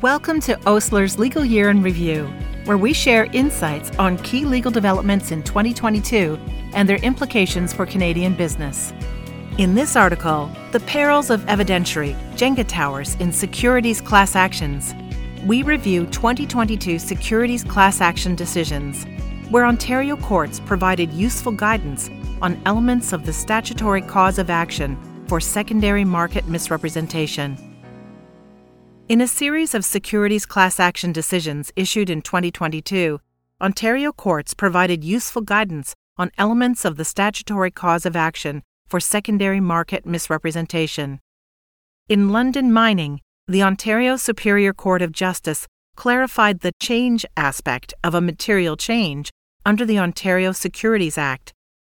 Welcome to Osler's Legal Year in Review, where we share insights on key legal developments in 2022 and their implications for Canadian business. In this article, The Perils of Evidentiary Jenga Towers in Securities Class Actions, we review 2022 securities class action decisions, where Ontario courts provided useful guidance on elements of the statutory cause of action for secondary market misrepresentation. In a series of securities class action decisions issued in 2022, Ontario courts provided useful guidance on elements of the statutory cause of action for secondary market misrepresentation. In London Mining, the Ontario Superior Court of Justice clarified the change aspect of a material change under the Ontario Securities Act,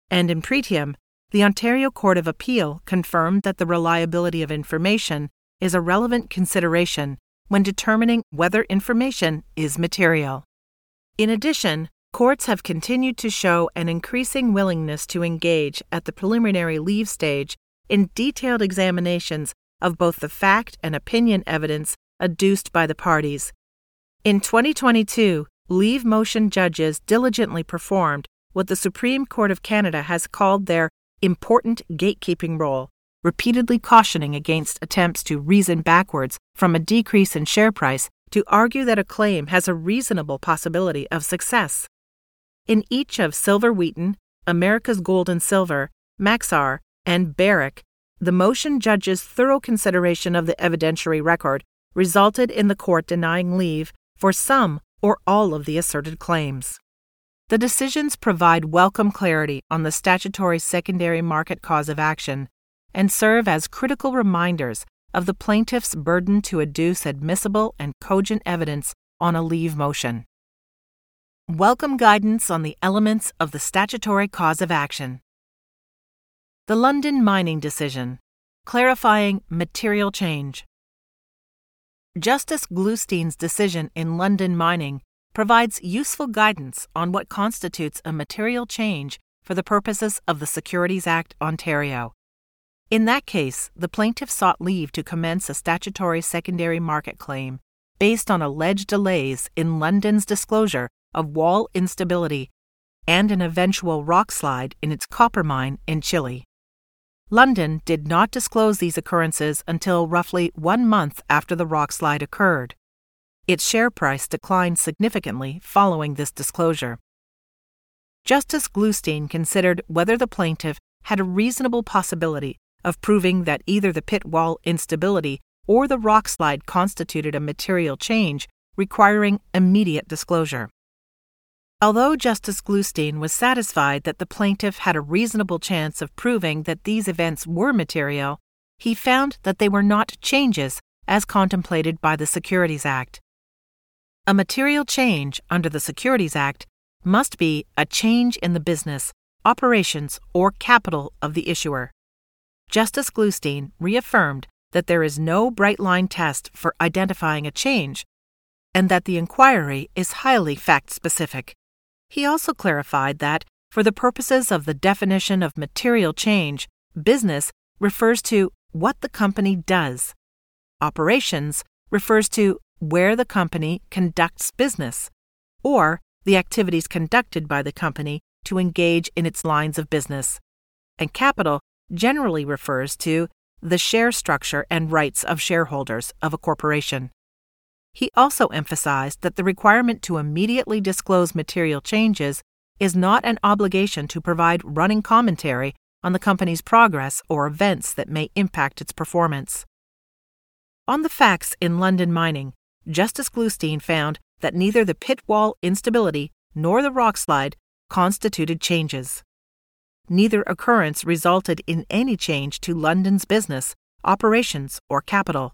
and in Pretium, the Ontario Court of Appeal confirmed that the reliability of information is a relevant consideration when determining whether information is material. In addition, courts have continued to show an increasing willingness to engage at the preliminary leave stage in detailed examinations of both the fact and opinion evidence adduced by the parties. In 2022, leave motion judges diligently performed what the Supreme Court of Canada has called their important gatekeeping role repeatedly cautioning against attempts to reason backwards from a decrease in share price to argue that a claim has a reasonable possibility of success. In each of Silver Wheaton, America's Gold and Silver, Maxar, and Barrick, the motion judge's thorough consideration of the evidentiary record resulted in the court denying leave for some or all of the asserted claims. The decisions provide welcome clarity on the statutory secondary market cause of action and serve as critical reminders of the plaintiff's burden to adduce admissible and cogent evidence on a leave motion. Welcome guidance on the elements of the statutory cause of action. The London Mining Decision Clarifying Material Change. Justice Glustein's decision in London Mining provides useful guidance on what constitutes a material change for the purposes of the Securities Act Ontario. In that case, the plaintiff sought leave to commence a statutory secondary market claim based on alleged delays in London's disclosure of wall instability and an eventual rock slide in its copper mine in Chile. London did not disclose these occurrences until roughly one month after the rock slide occurred. Its share price declined significantly following this disclosure. Justice Glustein considered whether the plaintiff had a reasonable possibility of proving that either the pit wall instability or the rock slide constituted a material change requiring immediate disclosure. Although Justice Glustein was satisfied that the plaintiff had a reasonable chance of proving that these events were material, he found that they were not changes as contemplated by the Securities Act. A material change under the Securities Act must be a change in the business, operations, or capital of the issuer. Justice Glustein reaffirmed that there is no bright line test for identifying a change and that the inquiry is highly fact specific. He also clarified that, for the purposes of the definition of material change, business refers to what the company does. Operations refers to where the company conducts business, or the activities conducted by the company to engage in its lines of business. And capital generally refers to the share structure and rights of shareholders of a corporation. He also emphasized that the requirement to immediately disclose material changes is not an obligation to provide running commentary on the company's progress or events that may impact its performance. On the facts in London Mining, Justice Glustein found that neither the pit wall instability nor the rock slide constituted changes neither occurrence resulted in any change to London's business, operations, or capital.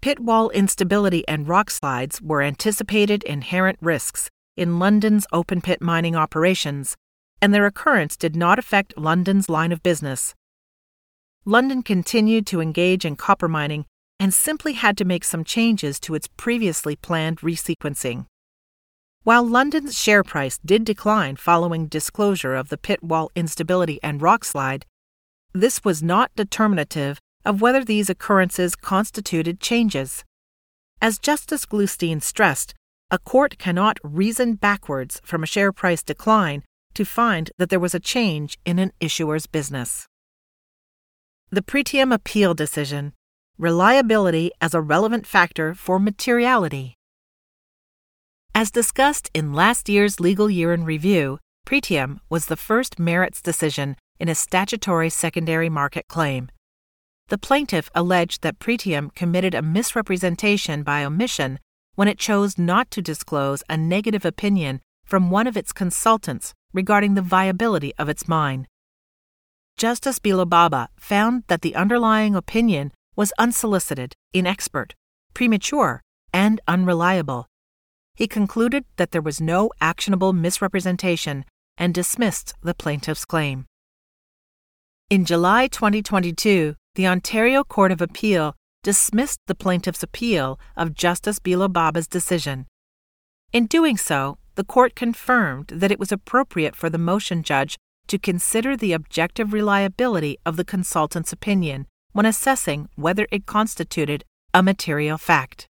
Pit wall instability and rock slides were anticipated inherent risks in London's open pit mining operations, and their occurrence did not affect London's line of business. London continued to engage in copper mining and simply had to make some changes to its previously planned resequencing. While London's share price did decline following disclosure of the pit wall instability and rock slide, this was not determinative of whether these occurrences constituted changes. As Justice Glustein stressed, a court cannot reason backwards from a share price decline to find that there was a change in an issuer's business. The Pretium Appeal Decision Reliability as a relevant factor for materiality. As discussed in last year's legal year in review, Pretium was the first merits decision in a statutory secondary market claim. The plaintiff alleged that Pretium committed a misrepresentation by omission when it chose not to disclose a negative opinion from one of its consultants regarding the viability of its mine. Justice Belobaba found that the underlying opinion was unsolicited, inexpert, premature, and unreliable. He concluded that there was no actionable misrepresentation and dismissed the plaintiff's claim. In July 2022, the Ontario Court of Appeal dismissed the plaintiff's appeal of Justice Belobaba's decision. In doing so, the court confirmed that it was appropriate for the motion judge to consider the objective reliability of the consultant's opinion when assessing whether it constituted a material fact.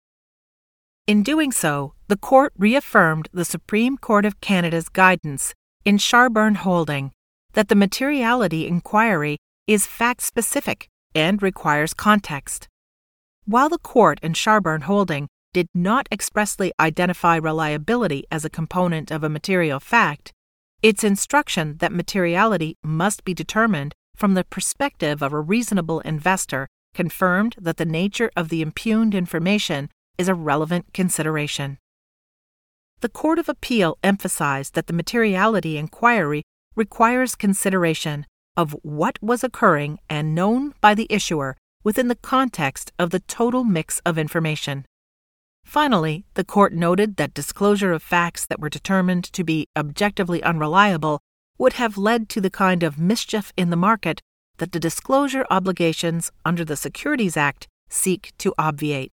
In doing so, the court reaffirmed the Supreme Court of Canada's guidance in Sharbern Holding that the materiality inquiry is fact specific and requires context. While the court in Sharbern Holding did not expressly identify reliability as a component of a material fact, its instruction that materiality must be determined from the perspective of a reasonable investor confirmed that the nature of the impugned information is a relevant consideration. The Court of Appeal emphasized that the materiality inquiry requires consideration of what was occurring and known by the issuer within the context of the total mix of information. Finally, the court noted that disclosure of facts that were determined to be objectively unreliable would have led to the kind of mischief in the market that the disclosure obligations under the Securities Act seek to obviate.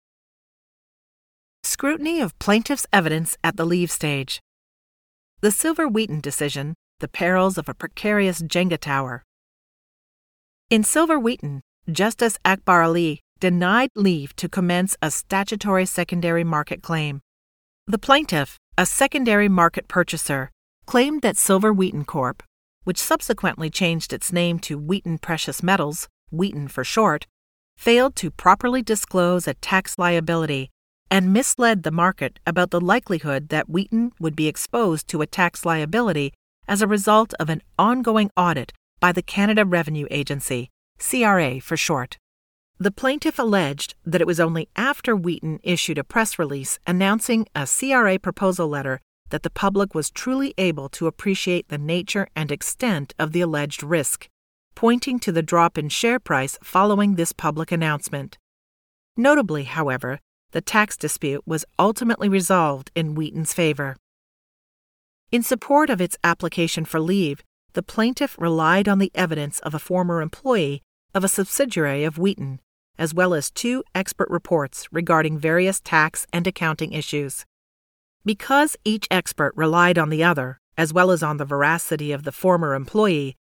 Scrutiny of plaintiff's evidence at the leave stage. The Silver Wheaton decision, the perils of a precarious Jenga tower. In Silver Wheaton, Justice Akbarali denied leave to commence a statutory secondary market claim. The plaintiff, a secondary market purchaser, claimed that Silver Wheaton Corp., which subsequently changed its name to Wheaton Precious Metals, Wheaton for short, failed to properly disclose a tax liability and misled the market about the likelihood that Wheaton would be exposed to a tax liability as a result of an ongoing audit by the Canada Revenue Agency, CRA for short. The plaintiff alleged that it was only after Wheaton issued a press release announcing a CRA proposal letter that the public was truly able to appreciate the nature and extent of the alleged risk, pointing to the drop in share price following this public announcement. Notably, however, the tax dispute was ultimately resolved in Wheaton's favor. In support of its application for leave, the plaintiff relied on the evidence of a former employee of a subsidiary of Wheaton, as well as two expert reports regarding various tax and accounting issues. Because each expert relied on the other, as well as on the veracity of the former employee,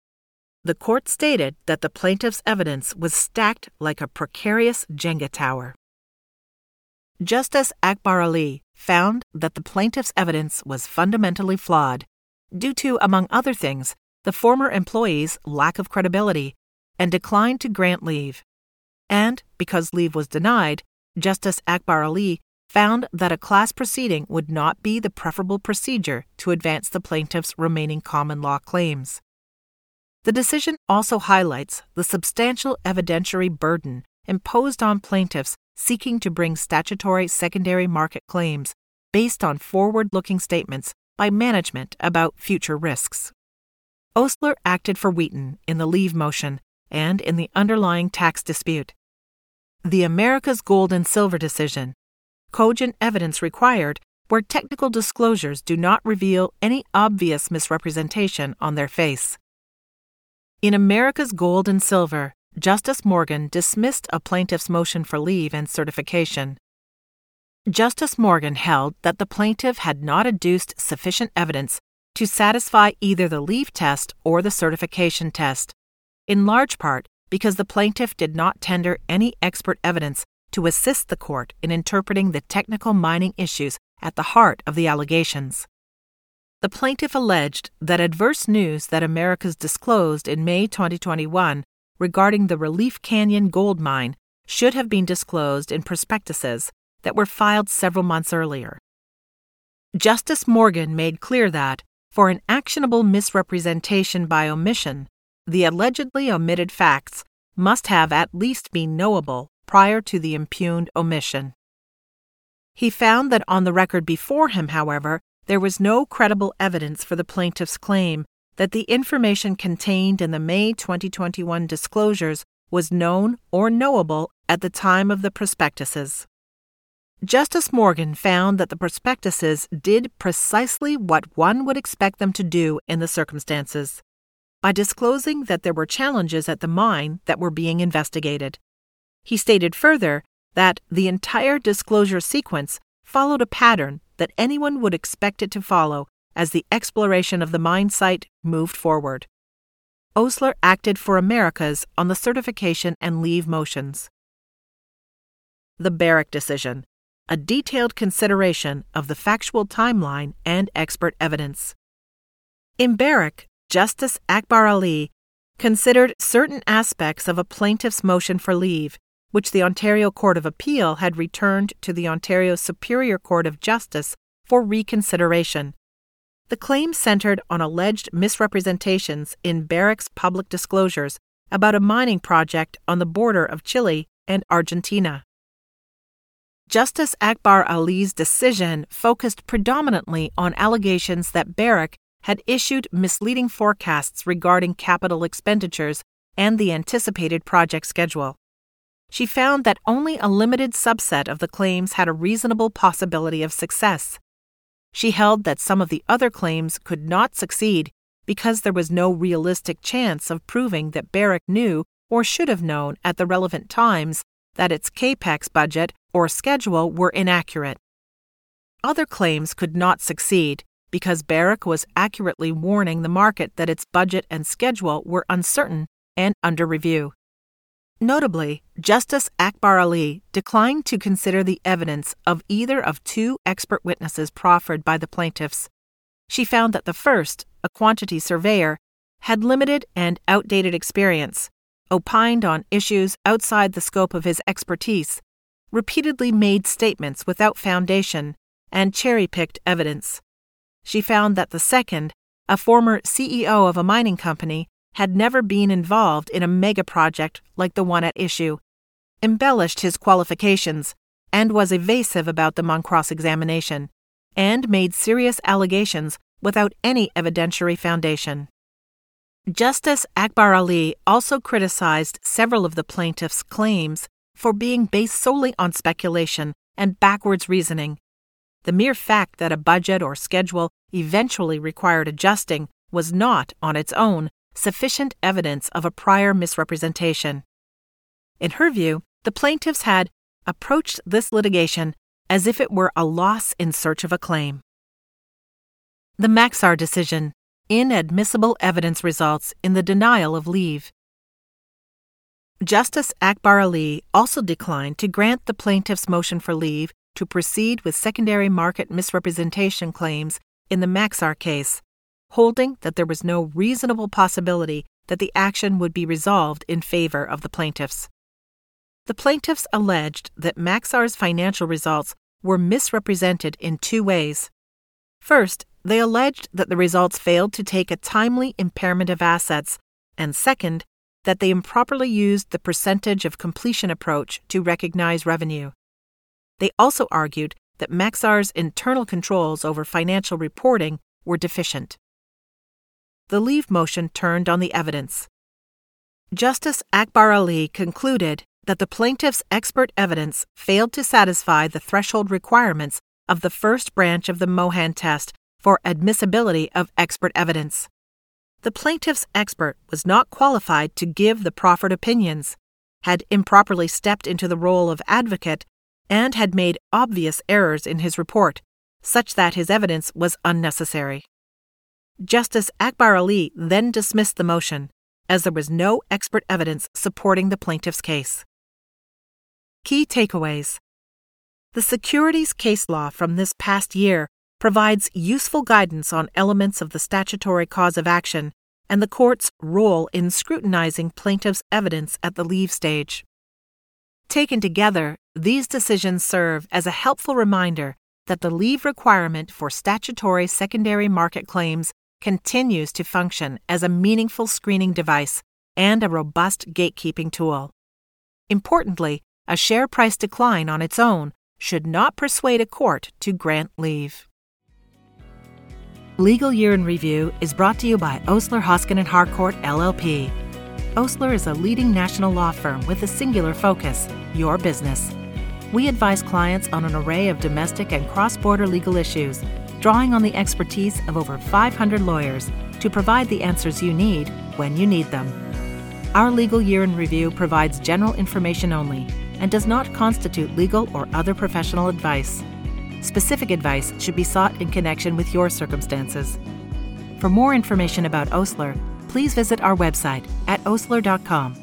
the court stated that the plaintiff's evidence was stacked like a precarious Jenga tower. Justice Akbarali found that the plaintiff's evidence was fundamentally flawed due to, among other things, the former employee's lack of credibility and declined to grant leave. And, because leave was denied, Justice Akbarali found that a class proceeding would not be the preferable procedure to advance the plaintiff's remaining common law claims. The decision also highlights the substantial evidentiary burden imposed on plaintiffs seeking to bring statutory secondary market claims based on forward looking statements by management about future risks. Osler acted for Wheaton in the leave motion and in the underlying tax dispute. The America's Gold and Silver decision, cogent evidence required where technical disclosures do not reveal any obvious misrepresentation on their face. In America's Gold and Silver, Justice Morgan dismissed a plaintiff's motion for leave and certification. Justice Morgan held that the plaintiff had not adduced sufficient evidence to satisfy either the leave test or the certification test, in large part because the plaintiff did not tender any expert evidence to assist the court in interpreting the technical mining issues at the heart of the allegations. The plaintiff alleged that adverse news that Americas disclosed in May 2021 regarding the Relief Canyon gold mine should have been disclosed in prospectuses that were filed several months earlier. Justice Morgan made clear that, for an actionable misrepresentation by omission, the allegedly omitted facts must have at least been knowable prior to the impugned omission. He found that on the record before him, however, there was no credible evidence for the plaintiff's claim that the information contained in the May 2021 disclosures was known or knowable at the time of the prospectuses. Justice Morgan found that the prospectuses did precisely what one would expect them to do in the circumstances by disclosing that there were challenges at the mine that were being investigated. He stated further that the entire disclosure sequence followed a pattern that anyone would expect it to follow as the exploration of the mine site moved forward. Osler acted for Americas on the certification and leave motions. The Barrick decision, a detailed consideration of the factual timeline and expert evidence. In Barrick, Justice Akbarali considered certain aspects of a plaintiff's motion for leave, which the Ontario Court of Appeal had returned to the Ontario Superior Court of Justice for reconsideration. The claim centered on alleged misrepresentations in Barrick's public disclosures about a mining project on the border of Chile and Argentina. Justice Akbarali's decision focused predominantly on allegations that Barrick had issued misleading forecasts regarding capital expenditures and the anticipated project schedule. She found that only a limited subset of the claims had a reasonable possibility of success. She held that some of the other claims could not succeed because there was no realistic chance of proving that Barrick knew or should have known at the relevant times that its capex budget or schedule were inaccurate. Other claims could not succeed because Barrick was accurately warning the market that its budget and schedule were uncertain and under review. Notably, Justice Akbarali declined to consider the evidence of either of two expert witnesses proffered by the plaintiffs. She found that the first, a quantity surveyor, had limited and outdated experience, opined on issues outside the scope of his expertise, repeatedly made statements without foundation, and cherry picked evidence she found that the second, a former CEO of a mining company, had never been involved in a mega project like the one at issue, embellished his qualifications, and was evasive about them on cross examination, and made serious allegations without any evidentiary foundation. Justice Akbarali also criticized several of the plaintiffs' claims for being based solely on speculation and backwards reasoning the mere fact that a budget or schedule eventually required adjusting was not, on its own, sufficient evidence of a prior misrepresentation. In her view, the plaintiffs had approached this litigation as if it were a loss in search of a claim. The Maxar decision inadmissible evidence results in the denial of leave. Justice Akbarali also declined to grant the plaintiff's motion for leave to proceed with secondary market misrepresentation claims in the Maxar case, holding that there was no reasonable possibility that the action would be resolved in favor of the plaintiffs. The plaintiffs alleged that Maxar's financial results were misrepresented in two ways. First, they alleged that the results failed to take a timely impairment of assets, and second, that they improperly used the percentage of completion approach to recognize revenue. They also argued that Maxar's internal controls over financial reporting were deficient. The leave motion turned on the evidence. Justice Akbarali concluded that the plaintiff's expert evidence failed to satisfy the threshold requirements of the first branch of the Mohan test for admissibility of expert evidence. The plaintiff's expert was not qualified to give the proffered opinions, had improperly stepped into the role of advocate and had made obvious errors in his report, such that his evidence was unnecessary. Justice Akbarali then dismissed the motion, as there was no expert evidence supporting the plaintiff's case. Key takeaways The securities case law from this past year provides useful guidance on elements of the statutory cause of action and the court's role in scrutinizing plaintiffs' evidence at the leave stage. Taken together, these decisions serve as a helpful reminder that the leave requirement for statutory secondary market claims continues to function as a meaningful screening device and a robust gatekeeping tool. Importantly, a share price decline on its own should not persuade a court to grant leave. Legal Year in Review is brought to you by Osler Hoskin and Harcourt LLP. Osler is a leading national law firm with a singular focus your business. We advise clients on an array of domestic and cross border legal issues, drawing on the expertise of over 500 lawyers to provide the answers you need when you need them. Our Legal Year in Review provides general information only and does not constitute legal or other professional advice. Specific advice should be sought in connection with your circumstances. For more information about Osler, please visit our website at osler.com